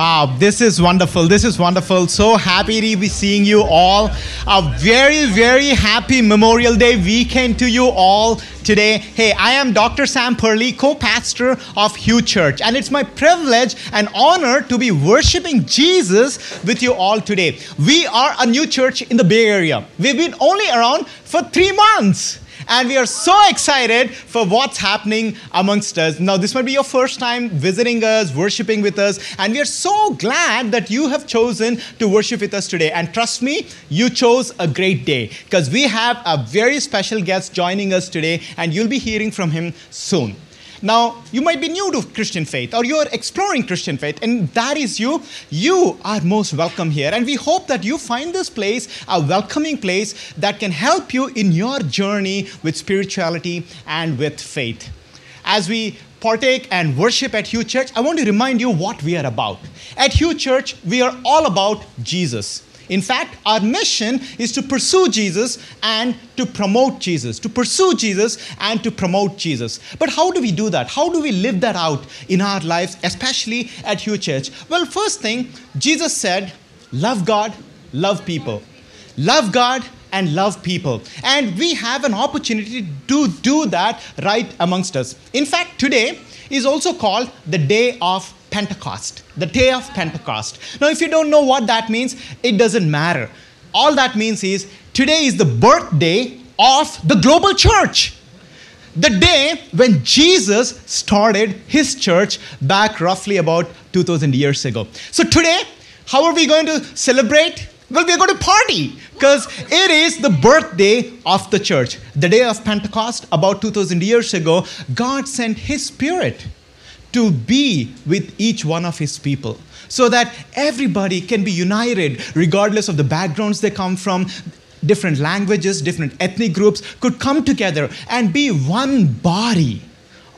Wow, this is wonderful. This is wonderful. So happy to be seeing you all. A very, very happy Memorial Day weekend to you all today. Hey, I am Dr. Sam Purley, co pastor of Hue Church, and it's my privilege and honor to be worshiping Jesus with you all today. We are a new church in the Bay Area. We've been only around for three months and we are so excited for what's happening amongst us. Now, this might be your first time visiting us, worshiping with us, and we are so glad that you have chosen to worship with us today. And trust me, you chose a great day because we have a very special guest joining us today, and you'll be hearing from him soon. Now, you might be new to Christian faith or you're exploring Christian faith, and that is you. You are most welcome here. And we hope that you find this place a welcoming place that can help you in your journey with spirituality and with faith. As we partake and worship at Hue Church, I want to remind you what we are about. At Hue Church, we are all about Jesus. In fact, our mission is to pursue Jesus and to promote Jesus, to pursue Jesus and to promote Jesus. But how do we do that? How do we live that out in our lives, especially at Hue Church? Well, first thing, Jesus said, Love God, love people. Love God and love people. And we have an opportunity to do that right amongst us. In fact, today is also called the day of Pentecost, the day of Pentecost. Now, if you don't know what that means, it doesn't matter. All that means is today is the birthday of the global church. The day when Jesus started his church back roughly about 2000 years ago. So, today, how are we going to celebrate? Well, we're going to party because it is the birthday of the church. The day of Pentecost, about 2000 years ago, God sent His Spirit to be with each one of his people so that everybody can be united regardless of the backgrounds they come from different languages different ethnic groups could come together and be one body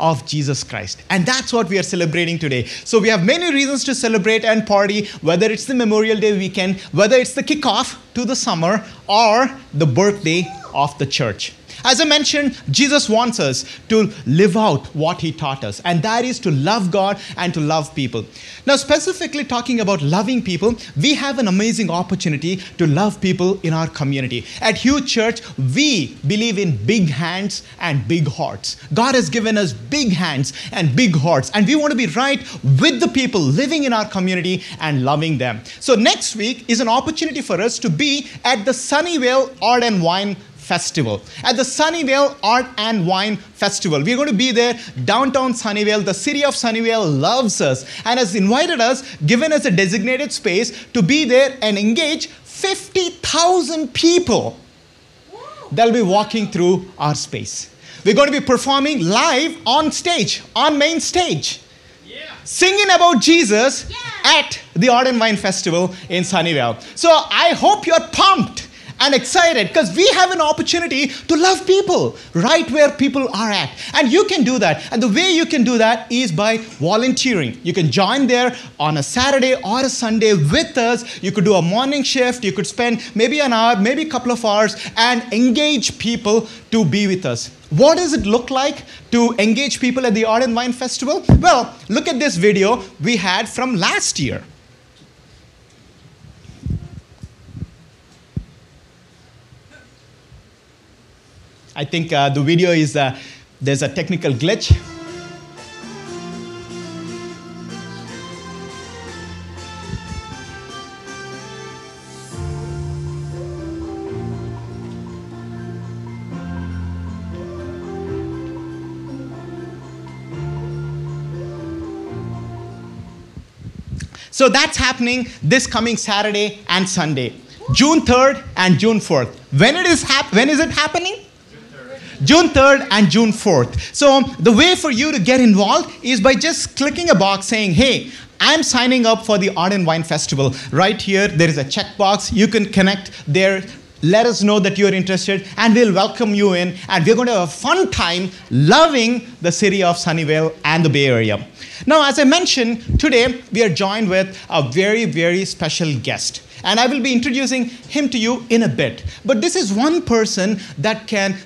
of Jesus Christ. And that's what we are celebrating today. So we have many reasons to celebrate and party, whether it's the Memorial Day weekend, whether it's the kickoff to the summer, or the birthday of the church. As I mentioned, Jesus wants us to live out what he taught us, and that is to love God and to love people. Now, specifically talking about loving people, we have an amazing opportunity to love people in our community. At Hue Church, we believe in big hands and big hearts. God has given us big hands and big hearts, and we want to be right with the people living in our community and loving them. So, next week is an opportunity for us to be at the Sunnyvale Art and Wine Festival. At the Sunnyvale Art and Wine Festival. We're going to be there downtown Sunnyvale. The city of Sunnyvale loves us and has invited us, given us a designated space to be there and engage 50,000 people that'll be walking through our space. We're going to be performing live on stage, on main stage. Singing about Jesus yeah. at the Art and Wine Festival in Sunnyvale. So I hope you're pumped and excited because we have an opportunity to love people right where people are at. And you can do that. And the way you can do that is by volunteering. You can join there on a Saturday or a Sunday with us. You could do a morning shift. You could spend maybe an hour, maybe a couple of hours, and engage people to be with us. What does it look like to engage people at the Art and Wine Festival? Well, look at this video we had from last year. I think uh, the video is, uh, there's a technical glitch. So that's happening this coming Saturday and Sunday, June 3rd and June 4th. When it is hap- when is it happening? June 3rd and June 4th. So the way for you to get involved is by just clicking a box saying, hey, I'm signing up for the Art and Wine Festival. Right here, there is a checkbox. You can connect there. Let us know that you're interested, and we'll welcome you in. And we're going to have a fun time loving the city of Sunnyvale and the Bay Area. Now, as I mentioned, today we are joined with a very, very special guest. And I will be introducing him to you in a bit. But this is one person that can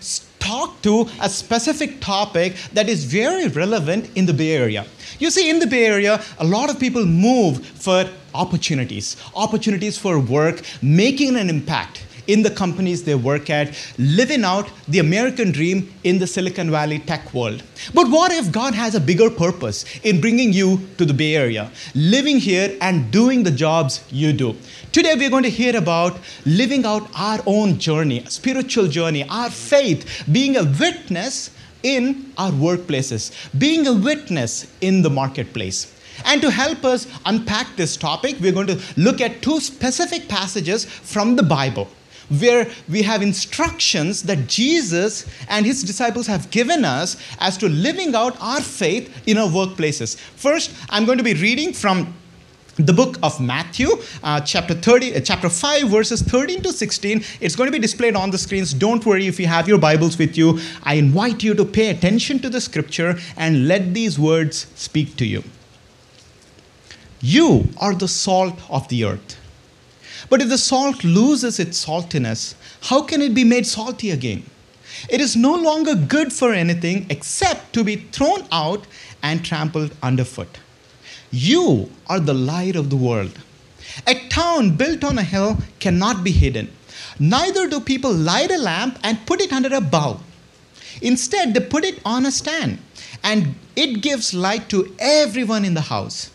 talk to a specific topic that is very relevant in the Bay Area. You see, in the Bay Area, a lot of people move for opportunities, opportunities for work, making an impact in the companies they work at, living out the American dream in the Silicon Valley tech world. But what if God has a bigger purpose in bringing you to the Bay Area, living here and doing the jobs you do? Today, we're going to hear about living out our own journey, spiritual journey, our faith, being a witness in our workplaces, being a witness in the marketplace. And to help us unpack this topic, we're going to look at two specific passages from the Bible where we have instructions that Jesus and his disciples have given us as to living out our faith in our workplaces. First, I'm going to be reading from the book of Matthew, uh, chapter 30, uh, chapter 5, verses 13 to 16. It's going to be displayed on the screens. Don't worry if you have your Bibles with you. I invite you to pay attention to the scripture and let these words speak to you. You are the salt of the earth. But if the salt loses its saltiness, how can it be made salty again? It is no longer good for anything except to be thrown out and trampled underfoot. You are the light of the world. A town built on a hill cannot be hidden. Neither do people light a lamp and put it under a bowl. Instead, they put it on a stand, and it gives light to everyone in the house.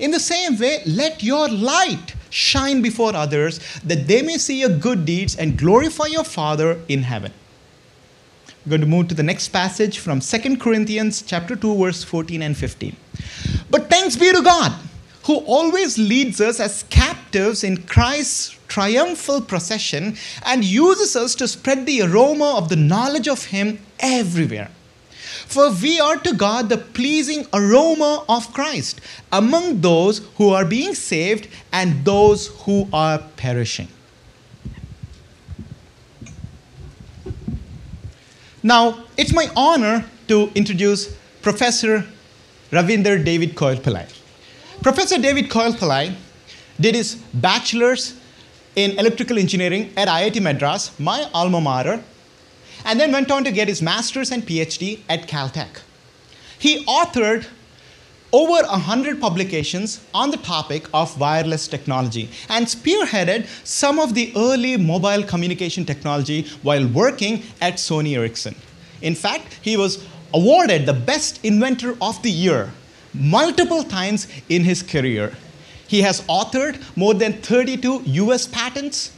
In the same way, let your light shine before others that they may see your good deeds and glorify your Father in heaven. We're going to move to the next passage from 2 Corinthians chapter 2 verse 14 and 15. But thanks be to God who always leads us as captives in Christ's triumphal procession and uses us to spread the aroma of the knowledge of him everywhere. For we are to God the pleasing aroma of Christ among those who are being saved and those who are perishing. Now, it's my honor to introduce Professor Ravinder David Koilpillai. Professor David Koilpillai did his bachelor's in electrical engineering at IIT Madras, my alma mater, and then went on to get his master's and PhD at Caltech. He authored over 100 publications on the topic of wireless technology and spearheaded some of the early mobile communication technology while working at Sony Ericsson. In fact, he was awarded the Best Inventor of the Year multiple times in his career. He has authored more than 32 US patents,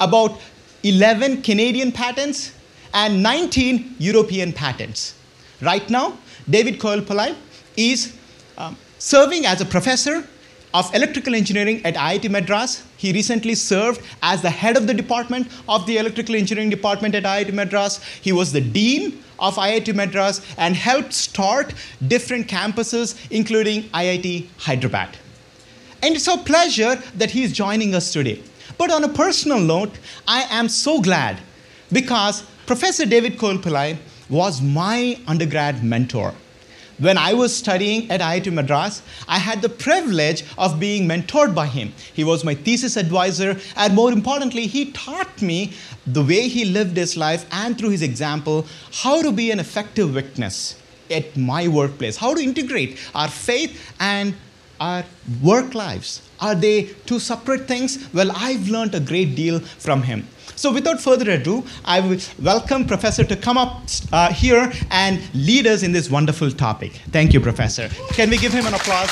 about 11 Canadian patents, and 19 European patents. Right now, David Koilpillai is um, serving as a professor of electrical engineering at IIT Madras. He recently served as the head of the department of the electrical engineering department at IIT Madras. He was the dean of IIT Madras and helped start different campuses, including IIT Hyderabad. And it's a pleasure that he's joining us today. But on a personal note, I am so glad because Professor David Koilpillai was my undergrad mentor. When I was studying at IIT Madras, I had the privilege of being mentored by him. He was my thesis advisor, and more importantly, he taught me the way he lived his life and through his example, how to be an effective witness at my workplace, how to integrate our faith and our work lives. Are they two separate things? Well, I've learned a great deal from him. So, without further ado, I will welcome Professor to come up uh, here and lead us in this wonderful topic. Thank you, Professor. Can we give him an applause?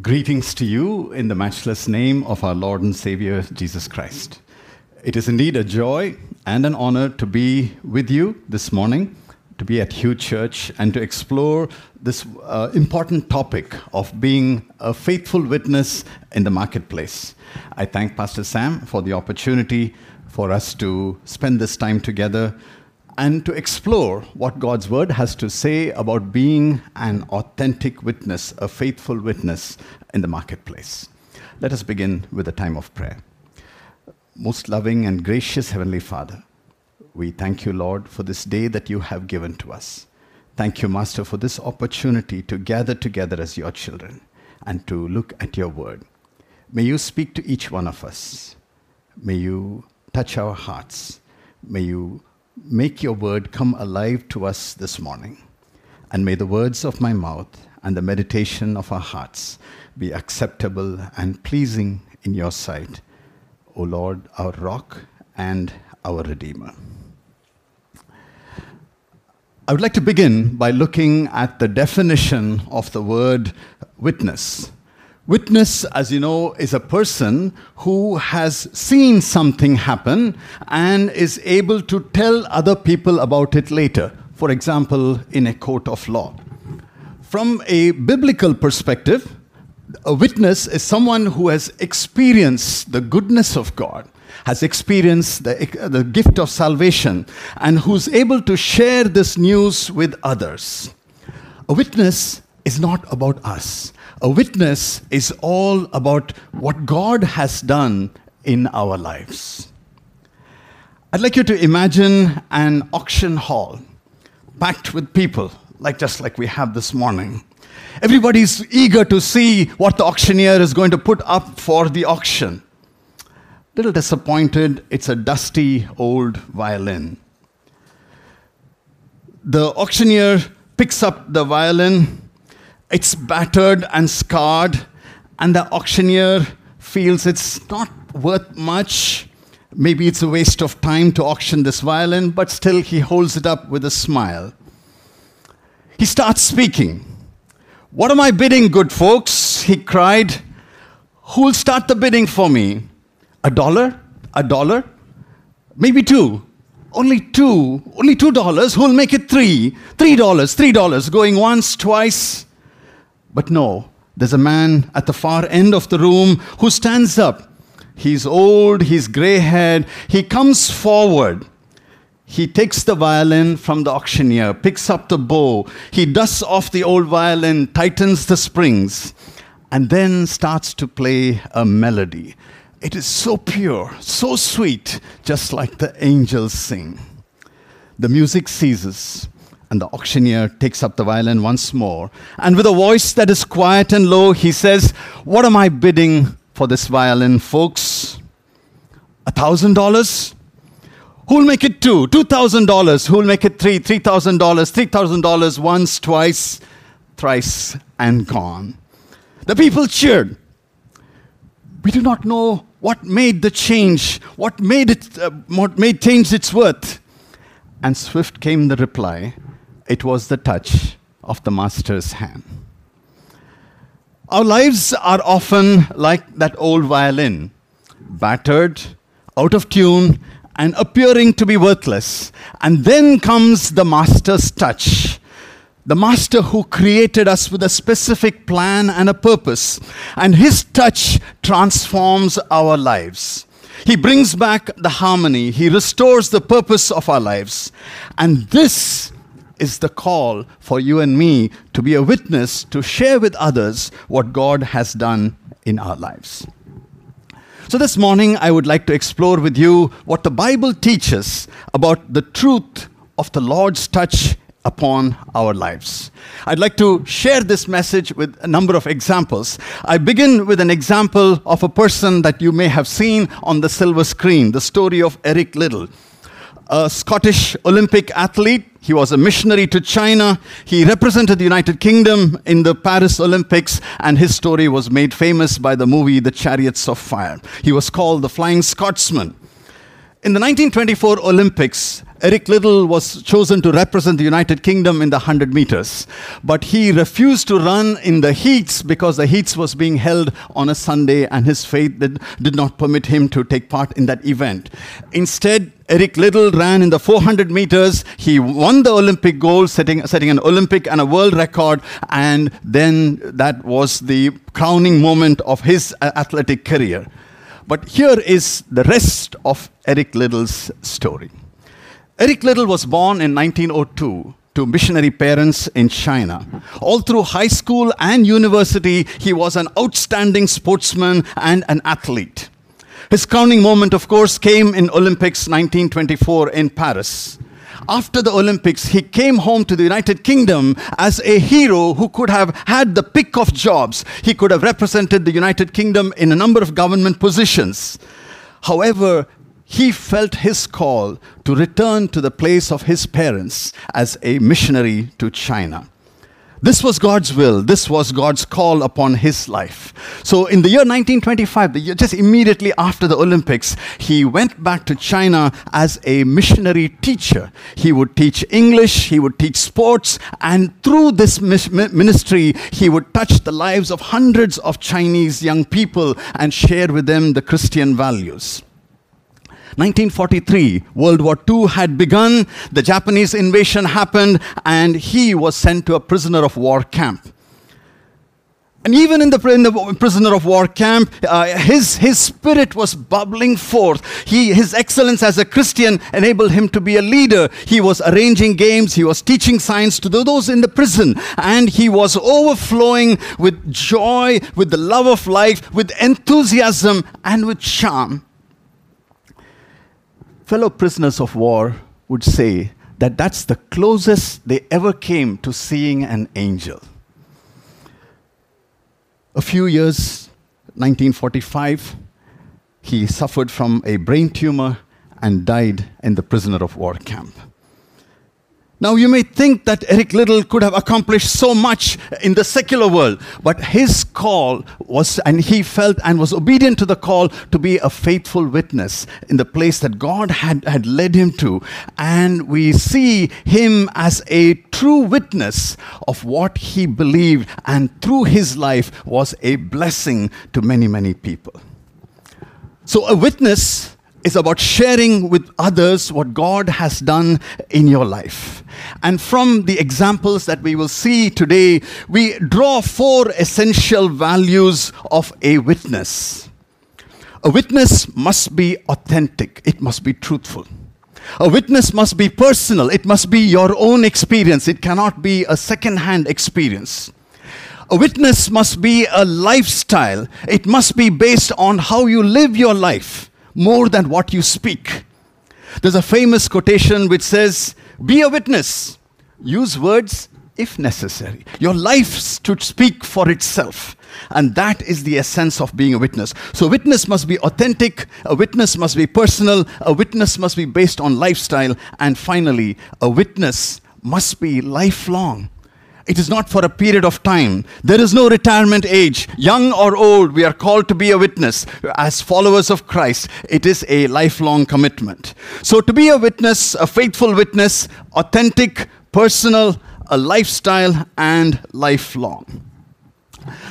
Greetings to you in the matchless name of our Lord and Savior Jesus Christ. It is indeed a joy and an honor to be with you this morning to be at Hue Church and to explore this uh, important topic of being a faithful witness in the marketplace. I thank Pastor Sam for the opportunity for us to spend this time together and to explore what God's Word has to say about being an authentic witness, a faithful witness in the marketplace. Let us begin with a time of prayer. Most loving and gracious Heavenly Father, we thank you, Lord, for this day that you have given to us. Thank you, Master, for this opportunity to gather together as your children. and to look at your word. May you speak to each one of us. May you touch our hearts. May you make your word come alive to us this morning. And may the words of my mouth and the meditation of our hearts be acceptable and pleasing in your sight, O Lord, our rock and our Redeemer. I would like to begin by looking at the definition of the word witness. Witness, as you know, is a person who has seen something happen and is able to tell other people about it later, for example, in a court of law. From a biblical perspective, a witness is someone who has experienced the goodness of God, has experienced the, the gift of salvation, and who's able to share this news with others. A witness is not about us. A witness is all about what God has done in our lives. I'd like you to imagine an auction hall packed with people, like just like we have this morning. Everybody's eager to see what the auctioneer is going to put up for the auction. Little disappointed, it's a dusty old violin. The auctioneer picks up the violin, it's battered and scarred, and the auctioneer feels it's not worth much. Maybe it's a waste of time to auction this violin, but still he holds it up with a smile. He starts speaking. What am I bidding, good folks? He cried. Who'll start the bidding for me? A dollar? A dollar? Maybe two. Only two. Only two dollars. Who'll make it three? Three dollars. Three dollars. Going once, twice. But no, there's a man at the far end of the room who stands up. He's old, he's gray haired. He comes forward. He takes the violin from the auctioneer, picks up the bow, he dusts off the old violin, tightens the springs, and then starts to play a melody. It is so pure, so sweet, just like the angels sing. The music ceases, and the auctioneer takes up the violin once more. And with a voice that is quiet and low, he says, What am I bidding for this violin, folks? A thousand dollars? Who'll make it two? Two thousand dollars. Who'll make it three? Three thousand dollars. Three thousand dollars once, twice, thrice, and gone. The people cheered. We do not know what made the change, what made it, uh, what made change its worth. And swift came the reply. It was the touch of the master's hand. Our lives are often like that old violin, battered, out of tune, and appearing to be worthless. And then comes the master's touch. The master who created us with a specific plan and a purpose. And his touch transforms our lives. He brings back the harmony. He restores the purpose of our lives. And this is the call for you and me to be a witness, to share with others what God has done in our lives. So, this morning, I would like to explore with you what the Bible teaches about the truth of the Lord's touch upon our lives. I'd like to share this message with a number of examples. I begin with an example of a person that you may have seen on the silver screen the story of Eric Liddell, a Scottish Olympic athlete. He was a missionary to China. He represented the United Kingdom in the Paris Olympics, and his story was made famous by the movie The Chariots of Fire. He was called the Flying Scotsman. In the 1924 Olympics, Eric Liddell was chosen to represent the United Kingdom in the 100 meters, but he refused to run in the heats because the heats was being held on a Sunday and his faith did, did not permit him to take part in that event. Instead, Eric Liddell ran in the 400 meters. He won the Olympic gold, setting, setting an Olympic and a world record, and then that was the crowning moment of his athletic career. But here is the rest of Eric Liddell's story. Eric Liddell was born in 1902 to missionary parents in China. All through high school and university, he was an outstanding sportsman and an athlete. His crowning moment, of course, came in Olympics 1924 in Paris. After the Olympics, he came home to the United Kingdom as a hero who could have had the pick of jobs. He could have represented the United Kingdom in a number of government positions. However, he felt his call to return to the place of his parents as a missionary to China. This was God's will. This was God's call upon his life. So, in the year 1925, the year just immediately after the Olympics, he went back to China as a missionary teacher. He would teach English, he would teach sports, and through this ministry, he would touch the lives of hundreds of Chinese young people and share with them the Christian values. 1943, World War II had begun, the Japanese invasion happened, and he was sent to a prisoner of war camp. And even in the, in the prisoner of war camp, uh, his, his spirit was bubbling forth. He, his excellence as a Christian enabled him to be a leader. He was arranging games, he was teaching science to those in the prison, and he was overflowing with joy, with the love of life, with enthusiasm, and with charm fellow prisoners of war would say that that's the closest they ever came to seeing an angel. A few years, 1945, he suffered from a brain tumor and died in the prisoner of war camp. Now, you may think that Eric Liddell could have accomplished so much in the secular world, but his call was, and he felt and was obedient to the call to be a faithful witness in the place that God had, had led him to. And we see him as a true witness of what he believed, and through his life was a blessing to many, many people. So, a witness is about sharing with others what God has done in your life. And from the examples that we will see today, we draw four essential values of a witness. A witness must be authentic, it must be truthful. A witness must be personal, it must be your own experience, it cannot be a second hand experience. A witness must be a lifestyle, it must be based on how you live your life more than what you speak. There's a famous quotation which says, Be a witness, use words if necessary. Your life should speak for itself. And that is the essence of being a witness. So, witness must be authentic, a witness must be personal, a witness must be based on lifestyle, and finally, a witness must be lifelong. It is not for a period of time. There is no retirement age. Young or old, we are called to be a witness. As followers of Christ, it is a lifelong commitment. So, to be a witness, a faithful witness, authentic, personal, a lifestyle, and lifelong.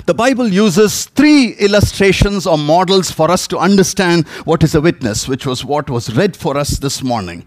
The Bible uses three illustrations or models for us to understand what is a witness, which was what was read for us this morning.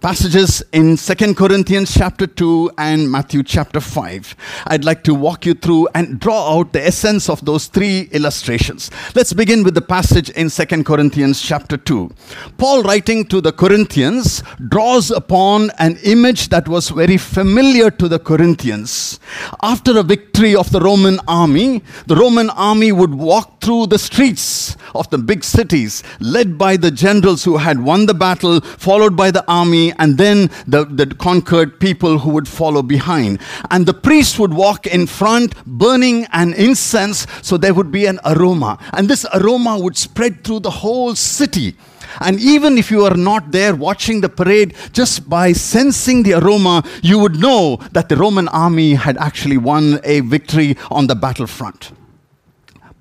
Passages in 2 Corinthians chapter 2 and Matthew chapter 5. I'd like to walk you through and draw out the essence of those three illustrations. Let's begin with the passage in 2 Corinthians chapter 2. Paul, writing to the Corinthians, draws upon an image that was very familiar to the Corinthians. After a victory of the Roman army, the Roman army would walk through the streets of the big cities, led by the generals who had won the battle, followed by the army, and then the, the conquered people who would follow behind. And the priests would walk in front, burning an incense, so there would be an aroma. And this aroma would spread through the whole city. And even if you are not there watching the parade, just by sensing the aroma, you would know that the Roman army had actually won a victory on the battlefront.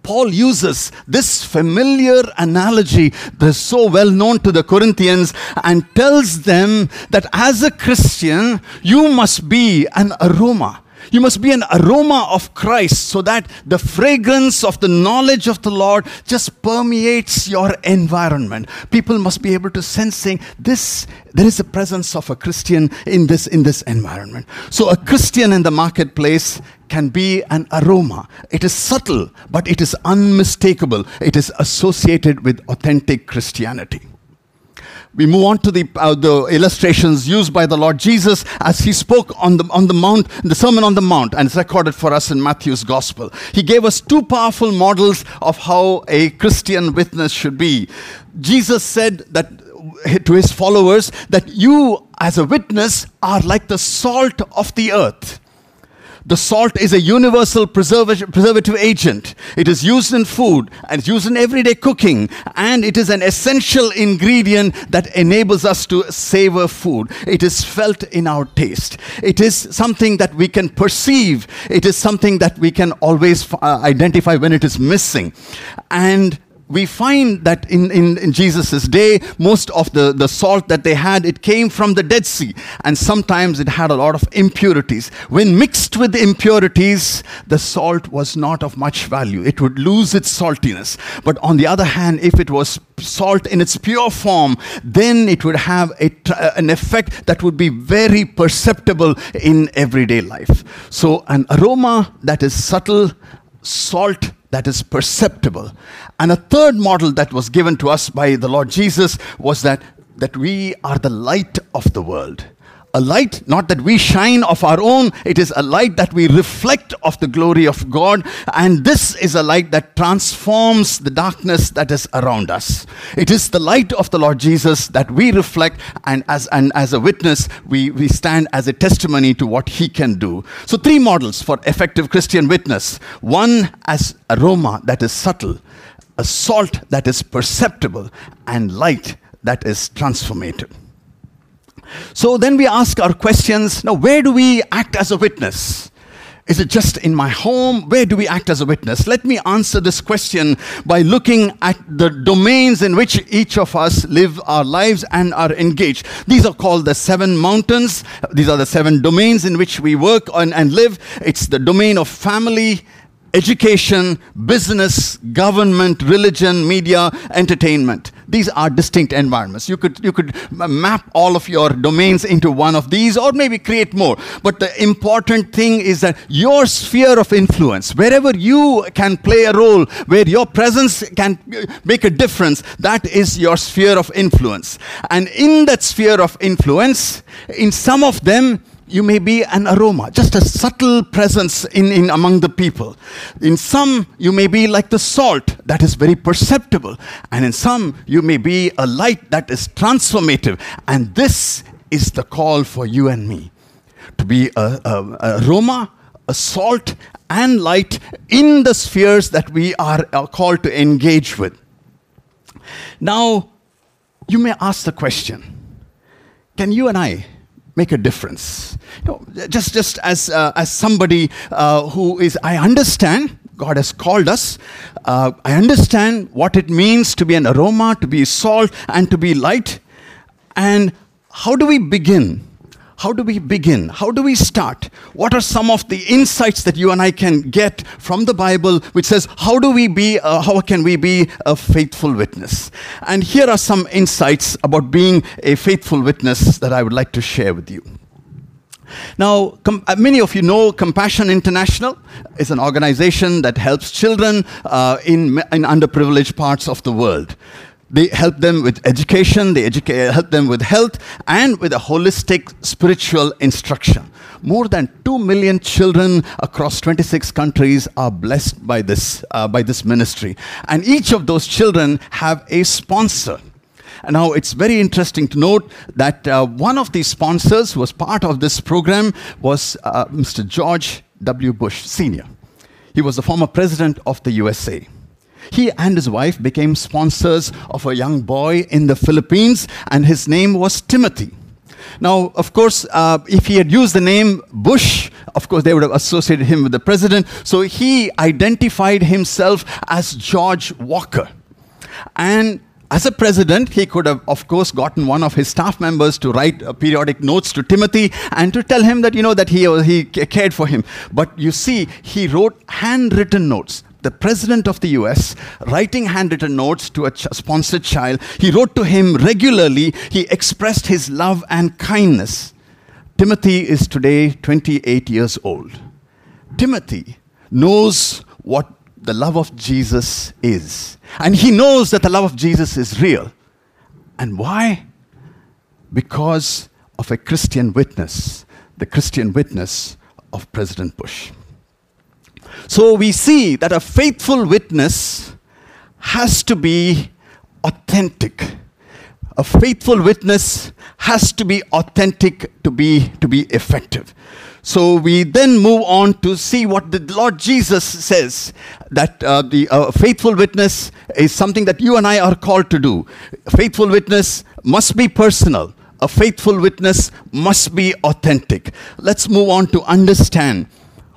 Paul uses this familiar analogy that's so well known to the Corinthians and tells them that as a Christian, you must be an aroma. You must be an aroma of Christ so that the fragrance of the knowledge of the Lord just permeates your environment. People must be able to sensing this there is a presence of a Christian in this in this environment. So a Christian in the marketplace can be an aroma. It is subtle, but it is unmistakable. It is associated with authentic Christianity we move on to the, uh, the illustrations used by the Lord Jesus as he spoke on the, on the Mount, the Sermon on the Mount, and it's recorded for us in Matthew's Gospel. He gave us two powerful models of how a Christian witness should be. Jesus said that to his followers that you as a witness, are like the salt of the earth. The salt is a universal preservative, agent. It is used in food and it's used in everyday cooking, and it is an essential ingredient that enables us to savor food. It is felt in our taste. It is something that we can perceive. It is something that we can always uh, identify when it is missing. And we find that in, in, in Jesus' day, most of the, the salt that they had, it came from the Dead Sea. And sometimes it had a lot of impurities. When mixed with the impurities, the salt was not of much value. It would lose its saltiness. But on the other hand, if it was salt in its pure form, then it would have a, uh, an effect that would be very perceptible in everyday life. So, an aroma that is subtle, salt that is perceptible. And a third model that was given to us by the Lord Jesus was that, that we are the light of the world a light, not that we shine of our own, it is a light that we reflect of the glory of God. And this is a light that transforms the darkness that is around us. It is the light of the Lord Jesus that we reflect, and as, and as a witness, we, we stand as a testimony to what He can do. So, three models for effective Christian witness one as aroma that is subtle, a salt that is perceptible, and light that is transformative. So then we ask our questions now, where do we act as a witness? Is it just in my home? Where do we act as a witness? Let me answer this question by looking at the domains in which each of us live our lives and are engaged. These are called the seven mountains. These are the seven domains in which we work on and live. It's the domain of family, education, business, government, religion, media, entertainment. These are distinct environments. You could, you could map all of your domains into one of these or maybe create more. But the important thing is that your sphere of influence, wherever you can play a role, where your presence can uh, make a difference, that is your sphere of influence. And in that sphere of influence, in some of them, you may be an aroma, just a subtle presence in, in among the people. In some, you may be like the salt that is very perceptible. And in some, you may be a light that is transformative. And this is the call for you and me to be a, a, a aroma, a salt, and light in the spheres that we are, are called to engage with. Now, you may ask the question can you and I make a difference. You know, just, just as, uh, as somebody uh, who is, I understand God has called us. Uh, I understand what it means to be an aroma, to be salt, and to be light. And how do we begin? How do we begin? How do we start? What are some of the insights that you and I can get from the Bible which says, how do we be, uh, how can we be a faithful witness? And here are some insights about being a faithful witness that I would like to share with you. Now, com- uh, many of you know Compassion International is an organization that helps children uh, in, in underprivileged parts of the world. They help them with education, they educate, help them with health, and with a holistic spiritual instruction. More than 2 million children across 26 countries are blessed by this, uh, by this ministry. And each of those children have a sponsor. And now it's very interesting to note that uh, one of the sponsors who was part of this program was uh, Mr. George W. Bush Sr. He was the former president of the USA. He and his wife became sponsors of a young boy in the Philippines, and his name was Timothy. Now, of course, uh, if he had used the name Bush, of course, they would have associated him with the president. So he identified himself as George Walker. And as a president, he could have, of course, gotten one of his staff members to write uh, periodic notes to Timothy and to tell him that, you know, that he, he cared for him. But you see, he wrote handwritten notes the president of the US, writing handwritten notes to a ch- sponsored child. He wrote to him regularly. He expressed his love and kindness. Timothy is today 28 years old. Timothy knows what the love of Jesus is. And he knows that the love of Jesus is real. And why? Because of a Christian witness, the Christian witness of President Bush. So we see that a faithful witness has to be authentic. a faithful witness has to be authentic to be, to be effective. So we then move on to see what the Lord Jesus says that uh, the uh, faithful witness is something that you and I are called to do. faithful witness must be personal. A faithful witness must be authentic. Let's move on to understand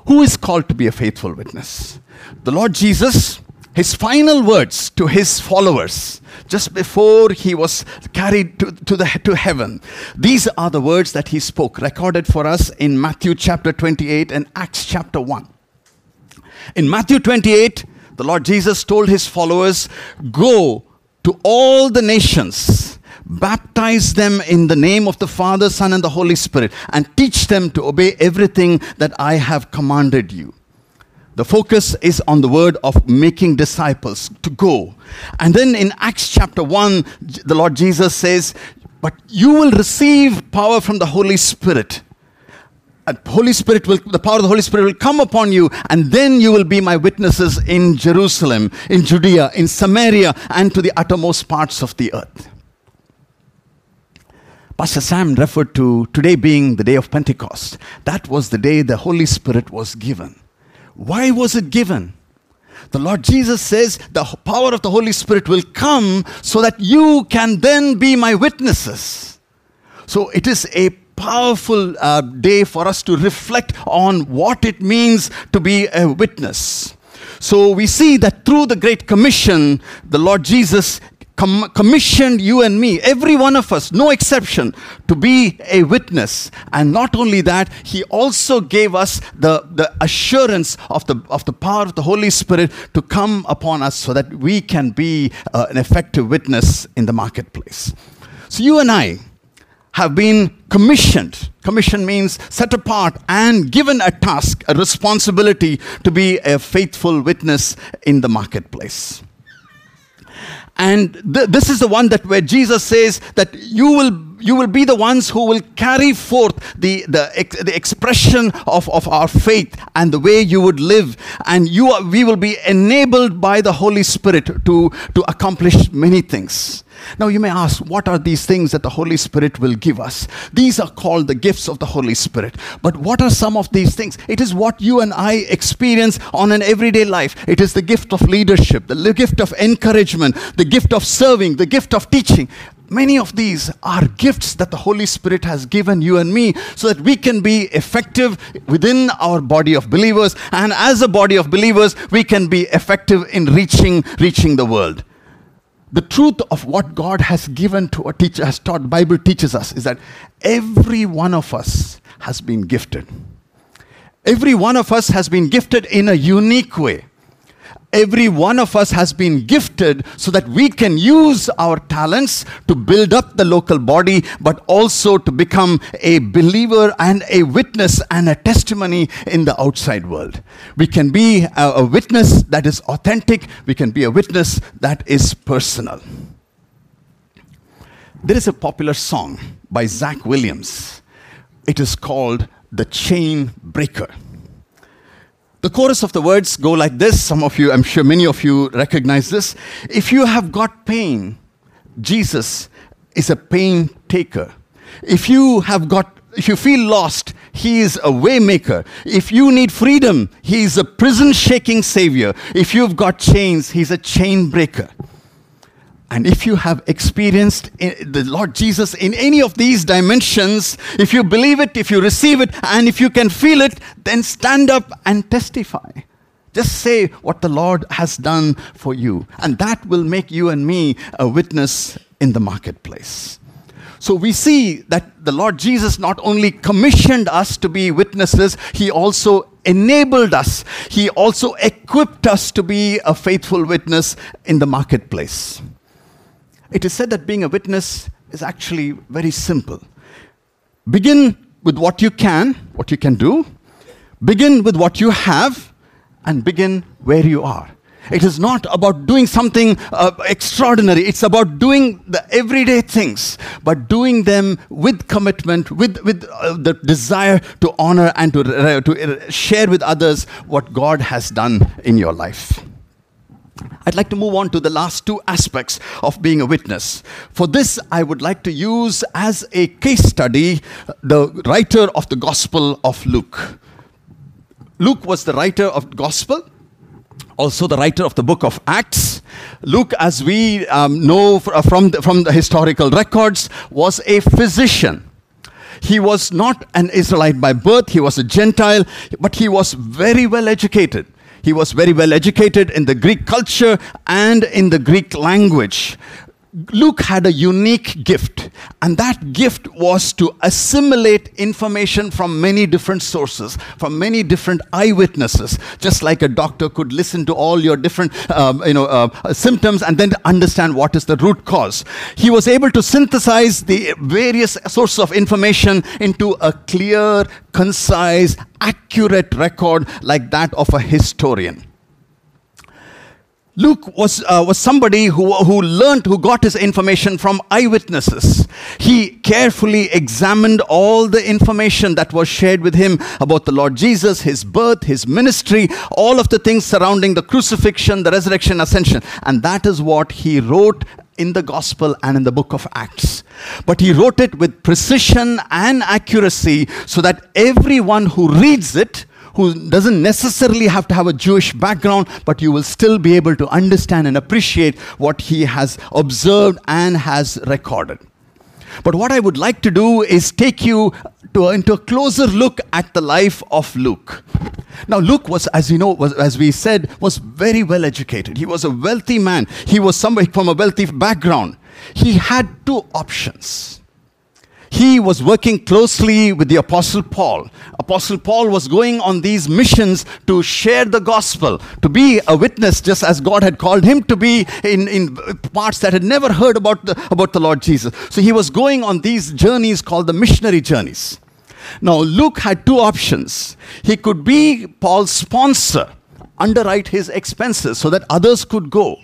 who is called to be a faithful witness. The Lord Jesus, his final words to his followers just before he was carried to, to, the, to heaven. These are the words that he spoke, recorded for us in Matthew chapter 28 and Acts chapter 1. In Matthew 28, the Lord Jesus told his followers, Go to all the nations, baptize them in the name of the Father, Son, and the Holy Spirit, and teach them to obey everything that I have commanded you. The focus is on the word of making disciples to go. And then in Acts chapter 1, the Lord Jesus says, But you will receive power from the Holy Spirit. And Holy Spirit will, the power of the Holy Spirit will come upon you, and then you will be my witnesses in Jerusalem, in Judea, in Samaria, and to the uttermost parts of the earth. Pastor Sam referred to today being the day of Pentecost. That was the day the Holy Spirit was given. Why was it given? The Lord Jesus says the power of the Holy Spirit will come so that you can then be my witnesses. So it is a powerful uh, day for us to reflect on what it means to be a witness. So we see that through the Great Commission, the Lord Jesus com- commissioned you and me, every one of us, no exception, to be a witness. And not only that, He also gave us the, the assurance of the, of the power of the Holy Spirit to come upon us so that we can be uh, an effective witness in the marketplace. So you and I, have been commissioned. Commission means set apart and given a task, a responsibility to be a faithful witness in the marketplace. And th- this is the one that where Jesus says that you will you will be the ones who will carry forth the, the, ex- the expression of, of our faith and the way you would live. And you are, we will be enabled by the Holy Spirit to, to accomplish many things. Now, you may ask, what are these things that the Holy Spirit will give us? These are called the gifts of the Holy Spirit. But what are some of these things? It is what you and I experience on an everyday life. It is the gift of leadership, the gift of encouragement, the gift of serving, the gift of teaching. Many of these are gifts that the Holy Spirit has given you and me so that we can be effective within our body of believers. And as a body of believers, we can be effective in reaching, reaching the world the truth of what God has given to a teacher, has taught, Bible teaches us, is that every one of us has been gifted. Every one of us has been gifted in a unique way every one of us has been gifted so that we can use our talents to build up the local body, but also to become a believer and a witness and a testimony in the outside world. We can be a, witness that is authentic, we can be a witness that is personal. There is a popular song by Zach Williams. It is called The Chain Breaker. The chorus of the words go like this. Some of you, I'm sure many of you recognize this. If you have got pain, Jesus is a pain taker. If you have got if you feel lost, he is a waymaker. If you need freedom, he is a prison shaking savior. If you've got chains, he's a chain breaker. And if you have experienced the Lord Jesus in any of these dimensions, if you believe it, if you receive it, and if you can feel it, then stand up and testify. Just say what the Lord has done for you. And that will make you and me a witness in the marketplace. So we see that the Lord Jesus not only commissioned us to be witnesses, He also enabled us, He also equipped us to be a faithful witness in the marketplace. It is said that being a witness is actually very simple. Begin with what you can, what you can do, begin with what you have, and begin where you are. It is not about doing something uh, extraordinary. It's about doing the everyday things, but doing them with commitment, with, with uh, the desire to honor and to, uh, to share with others what God has done in your life. I'd like to move on to the last two aspects of being a witness. For this, I would like to use as a case study the writer of the Gospel of Luke. Luke was the writer of the Gospel, also the writer of the book of Acts. Luke, as we um, know from the, from the historical records, was a physician. He was not an Israelite by birth, he was a Gentile, but he was very well educated. He was very well educated in the Greek culture and in the Greek language. Luke had a unique gift, and that gift was to assimilate information from many different sources, from many different eyewitnesses, just like a doctor could listen to all your different um, you know, uh, symptoms and then understand what is the root cause. He was able to synthesize the various sources of information into a clear, concise, accurate record like that of a historian. Luke was, uh, was somebody who, who learned, who got his information from eyewitnesses. He carefully examined all the information that was shared with him about the Lord Jesus, his birth, his ministry, all of the things surrounding the crucifixion, the resurrection, ascension. And that is what he wrote in the gospel and in the book of Acts. But he wrote it with precision and accuracy so that everyone who reads it who doesn't necessarily have to have a Jewish background, but you will still be able to understand and appreciate what he has observed and has recorded. But what I would like to do is take you to, into a closer look at the life of Luke. Now, Luke was, as you know, was, as we said, was very well educated. He was a wealthy man. He was somebody from a wealthy background. He had two options he was working closely with the Apostle Paul. Apostle Paul was going on these missions to share the gospel, to be a witness, just as God had called him to be in, in parts that had never heard about the, about the Lord Jesus. So he was going on these journeys called the missionary journeys. Now, Luke had two options. He could be Paul's sponsor, underwrite his expenses so that others could go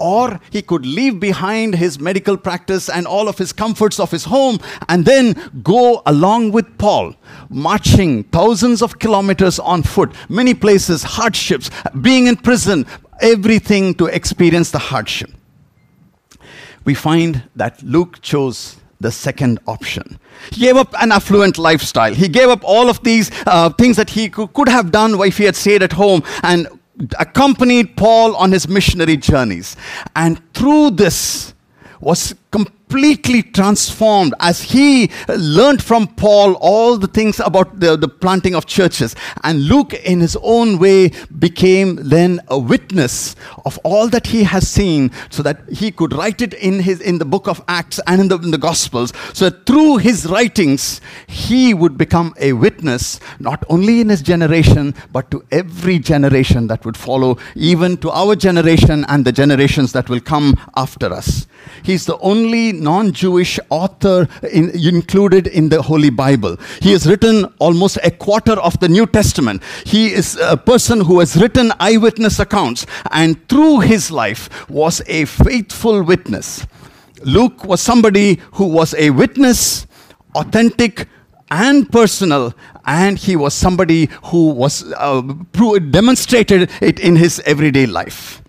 or he could leave behind his medical practice and all of his comforts of his home and then go along with Paul, marching thousands of kilometers on foot, many places, hardships, being in prison, everything to experience the hardship. We find that Luke chose the second option. He gave up an affluent lifestyle. He gave up all of these uh, things that he could have done if he had stayed at home and accompanied Paul on his missionary journeys. And through this was completely transformed as he learned from Paul all the things about the, the planting of churches. And Luke, in his own way, became then a witness of all that he has seen so that he could write it in, his, in the book of Acts and in the, in the Gospels. So that through his writings, he would become a witness, not only in his generation, but to every generation that would follow, even to our generation and the generations that will come after us. He's the only non Jewish author in, included in the Holy Bible. He has written almost a quarter of the New Testament. He is a person who has written eyewitness accounts and through his life was a faithful witness. Luke was somebody who was a witness, authentic, and personal, and he was somebody who was uh, demonstrated it in his everyday life.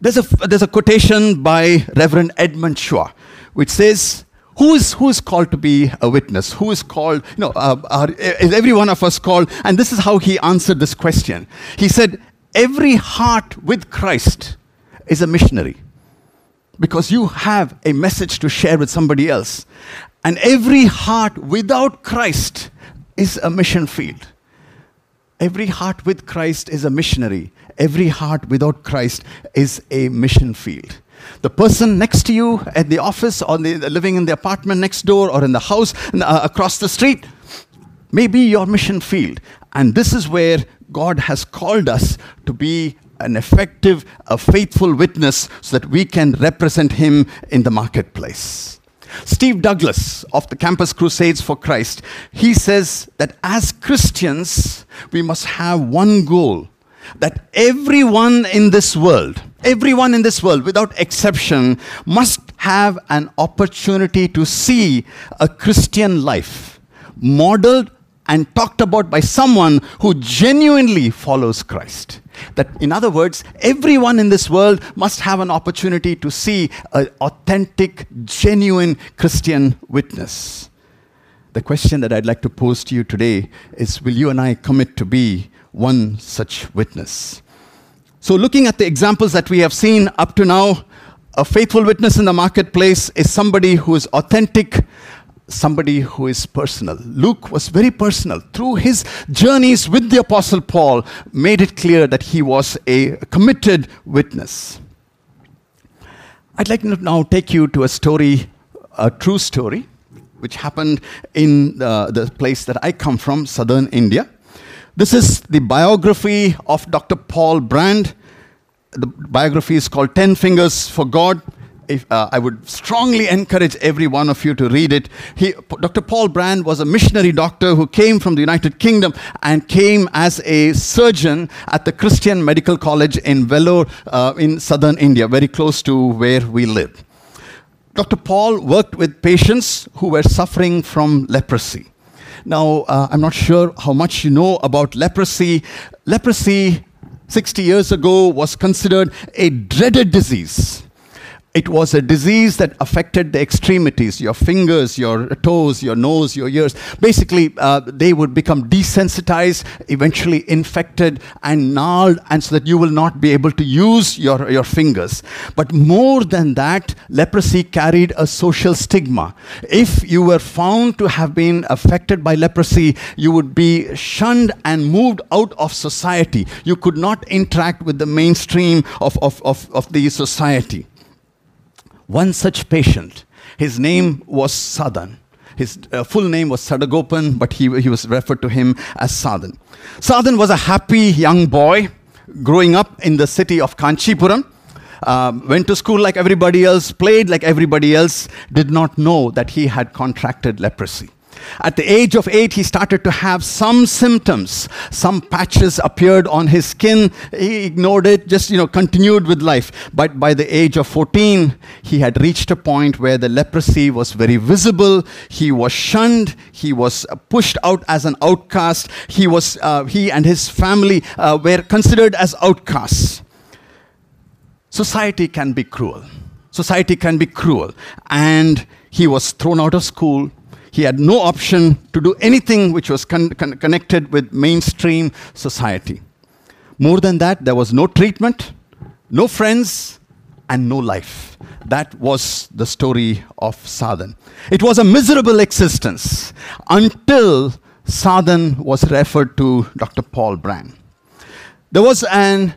There's a, there's a quotation by Reverend Edmund Chua, which says, who is, who is called to be a witness? Who is called, you know, uh, are, is every one of us called? And this is how he answered this question. He said, Every heart with Christ is a missionary because you have a message to share with somebody else. And every heart without Christ is a mission field. Every heart with Christ is a missionary. Every heart without Christ is a mission field. The person next to you at the office or the, living in the apartment next door or in the house uh, across the street may be your mission field. And this is where God has called us to be an effective, a faithful witness so that we can represent Him in the marketplace. Steve Douglass of the Campus Crusades for Christ, he says that as Christians, we must have one goal that everyone in this world, everyone in this world without exception, must have an opportunity to see a Christian life modeled and talked about by someone who genuinely follows Christ. That, in other words, everyone in this world must have an opportunity to see an authentic, genuine Christian witness. The question that I'd like to pose to you today is Will you and I commit to be one such witness? So, looking at the examples that we have seen up to now, a faithful witness in the marketplace is somebody who is authentic, somebody who is personal. Luke was very personal. Through his journeys with the Apostle Paul, made it clear that he was a committed witness. I'd like to now take you to a story, a true story, which happened in the, the place that I come from, southern India. This is the biography of Dr. Paul Brand. The biography is called Ten Fingers for God if, uh, I would strongly encourage every one of you to read it. He, Dr. Paul Brand was a missionary doctor who came from the United Kingdom and came as a surgeon at the Christian Medical College in Vellore uh, in southern India, very close to where we live. Dr. Paul worked with patients who were suffering from leprosy. Now, uh, I'm not sure how much you know about leprosy. Leprosy 60 years ago was considered a dreaded disease it was a disease that affected the extremities, your fingers, your toes, your nose, your ears. Basically, uh, they would become desensitized, eventually infected and gnarled, and so that you will not be able to use your, your fingers. But more than that, leprosy carried a social stigma. If you were found to have been affected by leprosy, you would be shunned and moved out of society. You could not interact with the mainstream of, of, of, of the society. One such patient, his name was Sadan. His uh, full name was Sadagopan, but he, he was referred to him as Sadan. Sadan was a happy young boy growing up in the city of Kanchipuram. Uh, went to school like everybody else, played like everybody else, did not know that he had contracted leprosy. At the age of eight, he started to have some symptoms. Some patches appeared on his skin. He ignored it, just, you know, continued with life. But by the age of 14, he had reached a point where the leprosy was very visible. He was shunned. He was pushed out as an outcast. He, was, uh, he and his family uh, were considered as outcasts. Society can be cruel. Society can be cruel. And he was thrown out of school he had no option to do anything which was con- con- connected with mainstream society. More than that, there was no treatment, no friends, and no life. That was the story of Sadan. It was a miserable existence until Sadan was referred to Dr. Paul Brand. There was an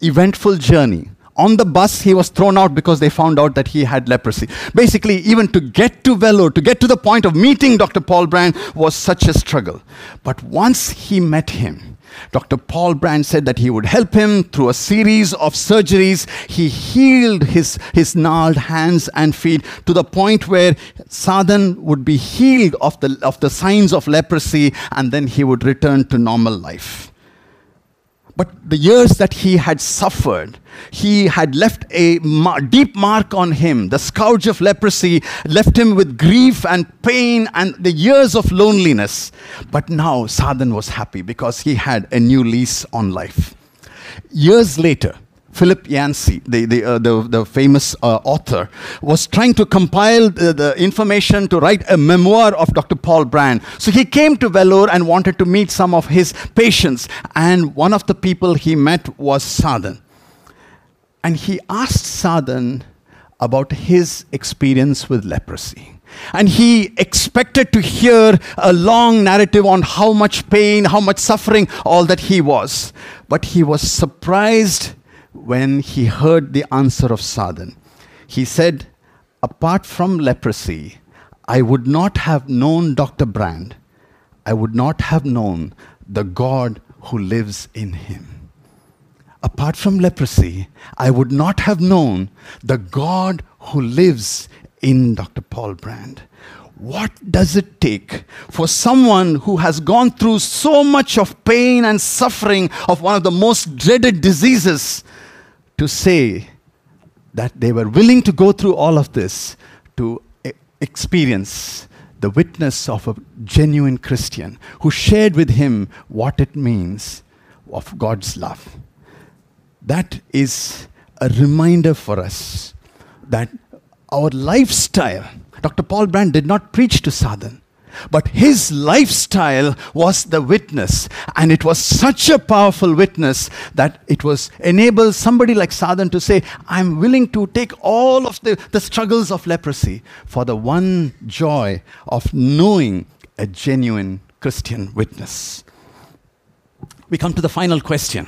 eventful journey on the bus, he was thrown out because they found out that he had leprosy. Basically, even to get to Vellore, to get to the point of meeting Dr. Paul Brand, was such a struggle. But once he met him, Dr. Paul Brand said that he would help him through a series of surgeries. He healed his, his gnarled hands and feet to the point where Sadan would be healed of the, of the signs of leprosy and then he would return to normal life. But the years that he had suffered, he had left a deep mark on him. The scourge of leprosy left him with grief and pain and the years of loneliness. But now Sadan was happy because he had a new lease on life. Years later, Philip Yancey, the, the, uh, the, the, famous uh, author, was trying to compile the, the, information to write a memoir of Dr. Paul Brand. So he came to Vellore and wanted to meet some of his patients. And one of the people he met was Sadan. And he asked Sadan about his experience with leprosy. And he expected to hear a long narrative on how much pain, how much suffering, all that he was. But he was surprised when he heard the answer of Sadan. He said, Apart from leprosy, I would not have known Dr. Brand. I would not have known the God who lives in him. Apart from leprosy, I would not have known the God who lives in Dr. Paul Brand. What does it take for someone who has gone through so much of pain and suffering of one of the most dreaded diseases to say that they were willing to go through all of this to experience the witness of a genuine Christian who shared with him what it means of God's love. That is a reminder for us that our lifestyle, Dr. Paul Brand did not preach to Sadan. But his lifestyle was the witness, and it was such a powerful witness that it was enabled somebody like Sadan to say, I'm willing to take all of the, the struggles of leprosy for the one joy of knowing a genuine Christian witness. We come to the final question.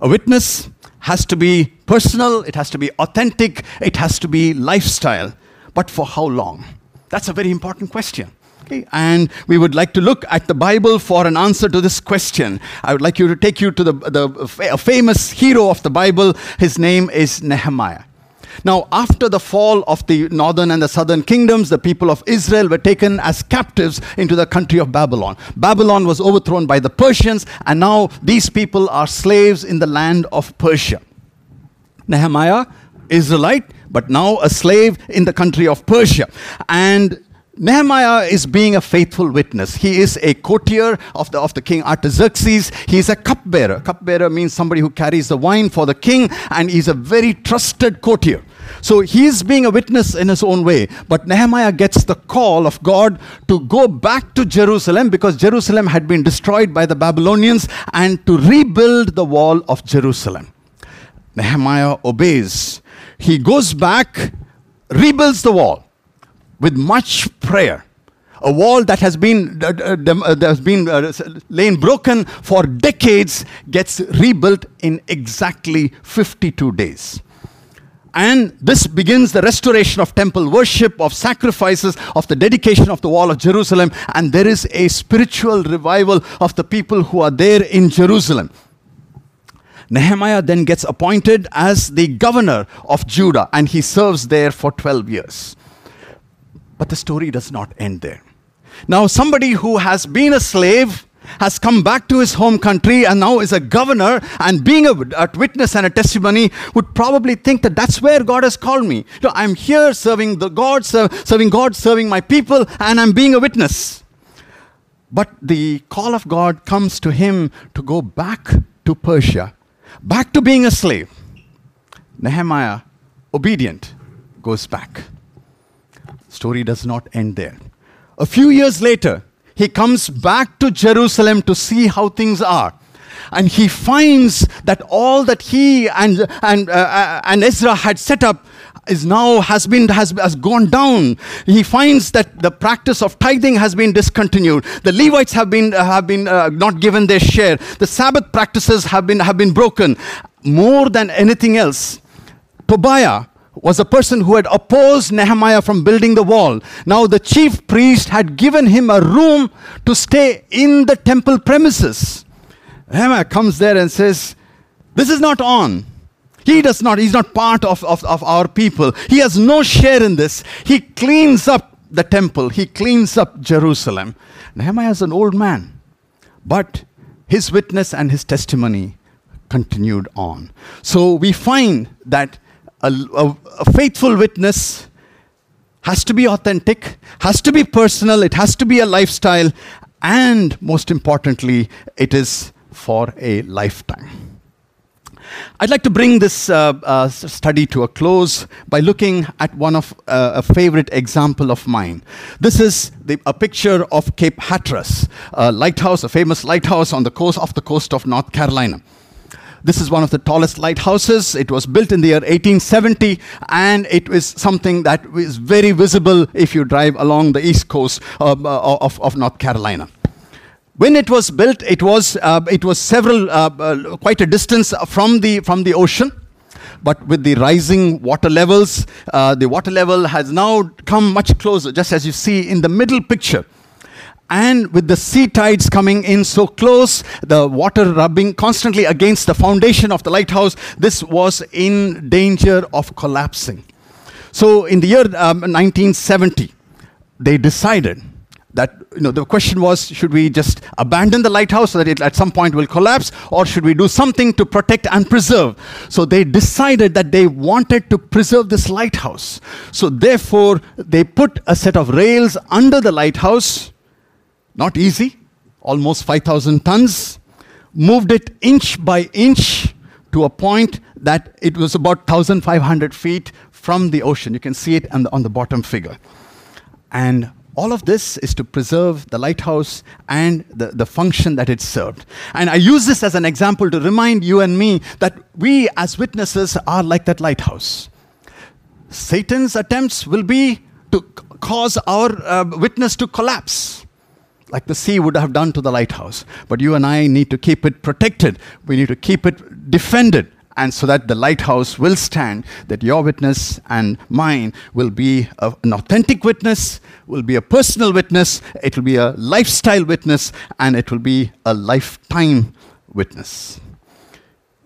A witness has to be personal, it has to be authentic, it has to be lifestyle. But for how long? That's a very important question. And we would like to look at the Bible for an answer to this question. I would like you to take you to the, the famous hero of the Bible. His name is Nehemiah. Now, after the fall of the northern and the southern kingdoms, the people of Israel were taken as captives into the country of Babylon. Babylon was overthrown by the Persians, and now these people are slaves in the land of Persia. Nehemiah, Israelite, but now a slave in the country of Persia. And Nehemiah is being a faithful witness. He is a courtier of the, of the king Artaxerxes. He is a cupbearer. Cupbearer means somebody who carries the wine for the king, and he's a very trusted courtier. So he's being a witness in his own way. But Nehemiah gets the call of God to go back to Jerusalem because Jerusalem had been destroyed by the Babylonians and to rebuild the wall of Jerusalem. Nehemiah obeys. He goes back, rebuilds the wall with much prayer. A wall that has been, uh, uh, uh that has been uh, lain broken for decades gets rebuilt in exactly 52 days. And this begins the restoration of temple worship, of sacrifices, of the dedication of the wall of Jerusalem. And there is a spiritual revival of the people who are there in Jerusalem. Nehemiah then gets appointed as the governor of Judah, and he serves there for 12 years. But the story does not end there. Now, somebody who has been a slave has come back to his home country and now is a governor and being a, a, witness and a testimony would probably think that that's where God has called me. Know, I'm here serving the God, serving God, serving my people, and I'm being a witness. But the call of God comes to him to go back to Persia, back to being a slave. Nehemiah, obedient, goes back. Story does not end there. A few years later, he comes back to Jerusalem to see how things are. And he finds that all that he and, and, uh, uh, and Ezra had set up is now has been has, has gone down he finds that the practice of tithing has been discontinued the levites have been uh, have been uh, not given their share the sabbath practices have been have been broken more than anything else tobiah was a person who had opposed Nehemiah from building the wall. Now, the chief priest had given him a room to stay in the temple premises. Nehemiah comes there and says, This is not on. He does not, he's not part of, of, of our people. He has no share in this. He cleans up the temple, he cleans up Jerusalem. Nehemiah is an old man, but his witness and his testimony continued on. So we find that a, a, a faithful witness has to be authentic, has to be personal, it has to be a lifestyle, and most importantly, it is for a lifetime. I'd like to bring this uh, uh, study to a close by looking at one of uh, a favorite example of mine. This is the, a picture of Cape Hatteras, a lighthouse, a famous lighthouse on the coast off the coast of North Carolina. This is one of the tallest lighthouses. It was built in the year 1870, and it is something that is very visible if you drive along the east coast of, uh, of, of North Carolina. When it was built, it was, uh, it was several, uh, uh, quite a distance from the, from the ocean. But with the rising water levels, uh, the water level has now come much closer, just as you see in the middle picture. And with the sea tides coming in so close, the water rubbing constantly against the foundation of the lighthouse, this was in danger of collapsing. So, in the year um, 1970, they decided that you know the question was should we just abandon the lighthouse so that it at some point will collapse or should we do something to protect and preserve so they decided that they wanted to preserve this lighthouse so therefore they put a set of rails under the lighthouse not easy. Almost 5000 tons. Moved it inch by inch to a point that it was about 1500 feet from the ocean. You can see it on the, on the bottom figure. And all of this is to preserve the lighthouse and the, the function that it served. And I use this as an example to remind you and me that we, as witnesses, are like that lighthouse. Satan's attempts will be to cause our uh, witness to collapse, like the sea would have done to the lighthouse. But you and I need to keep it protected, we need to keep it defended and so that the lighthouse will stand, that your witness and mine will be a, an authentic witness, will be a personal witness, it will be a lifestyle witness, and it will be a lifetime witness.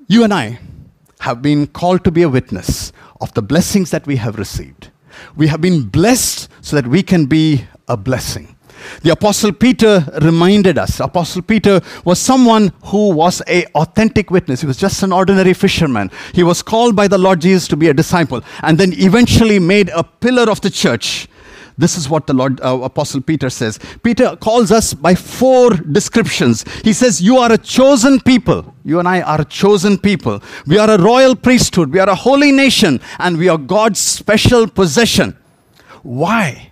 You and I have been called to be a witness of the blessings that we have received. We have been blessed so that we can be a blessing. The Apostle Peter reminded us. Apostle Peter was someone who was a authentic witness. He was just an ordinary fisherman. He was called by the Lord Jesus to be a disciple and then eventually made a pillar of the church. This is what the Lord uh, Apostle Peter says. Peter calls us by four descriptions. He says, "You are a chosen people. You and I are a chosen people. We are a royal priesthood. We are a holy nation, and we are God's special possession." Why?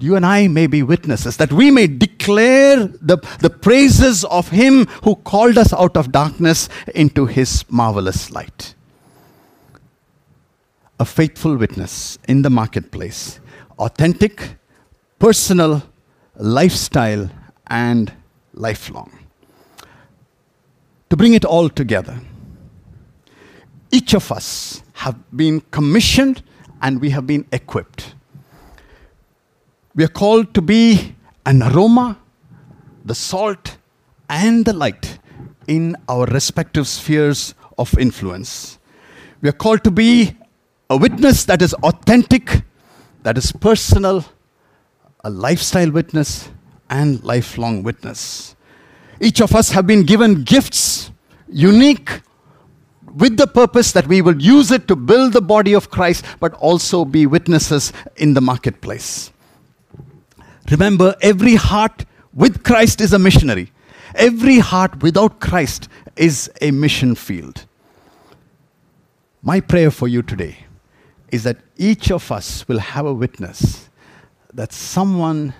You and I may be witnesses, that we may declare the, the praises of Him who called us out of darkness into His marvelous light. A faithful witness in the marketplace, authentic, personal, lifestyle, and lifelong. To bring it all together, each of us have been commissioned and we have been equipped we are called to be an aroma, the salt, and the light in our respective spheres of influence. We are called to be a witness that is authentic, that is personal, a lifestyle witness, and lifelong witness. Each of us have been given gifts, unique, with the purpose that we will use it to build the body of Christ, but also be witnesses in the marketplace. Remember, every heart with Christ is a missionary. Every heart without Christ is a mission field. My prayer for you today is that each of us will have a witness that someone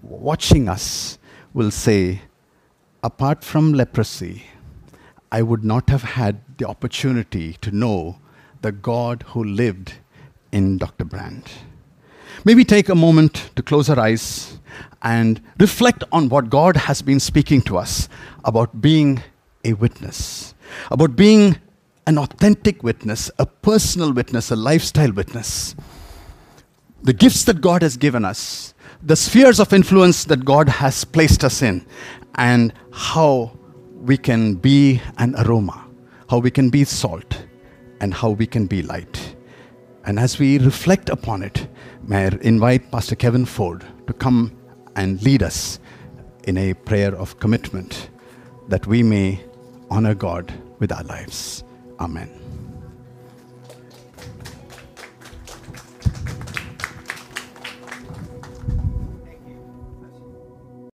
watching us will say, apart from leprosy, I would not have had the opportunity to know the God who lived in Dr. Brand. Maybe take a moment to close our eyes and reflect on what God has been speaking to us about being a witness, about being an authentic witness, a personal witness, a lifestyle witness. The gifts that God has given us, the spheres of influence that God has placed us in, and how we can be an aroma, how we can be salt, and how we can be light. And as we reflect upon it, may I invite Pastor Kevin Ford to come and lead us in a prayer of commitment that we may honor God with our lives. Amen.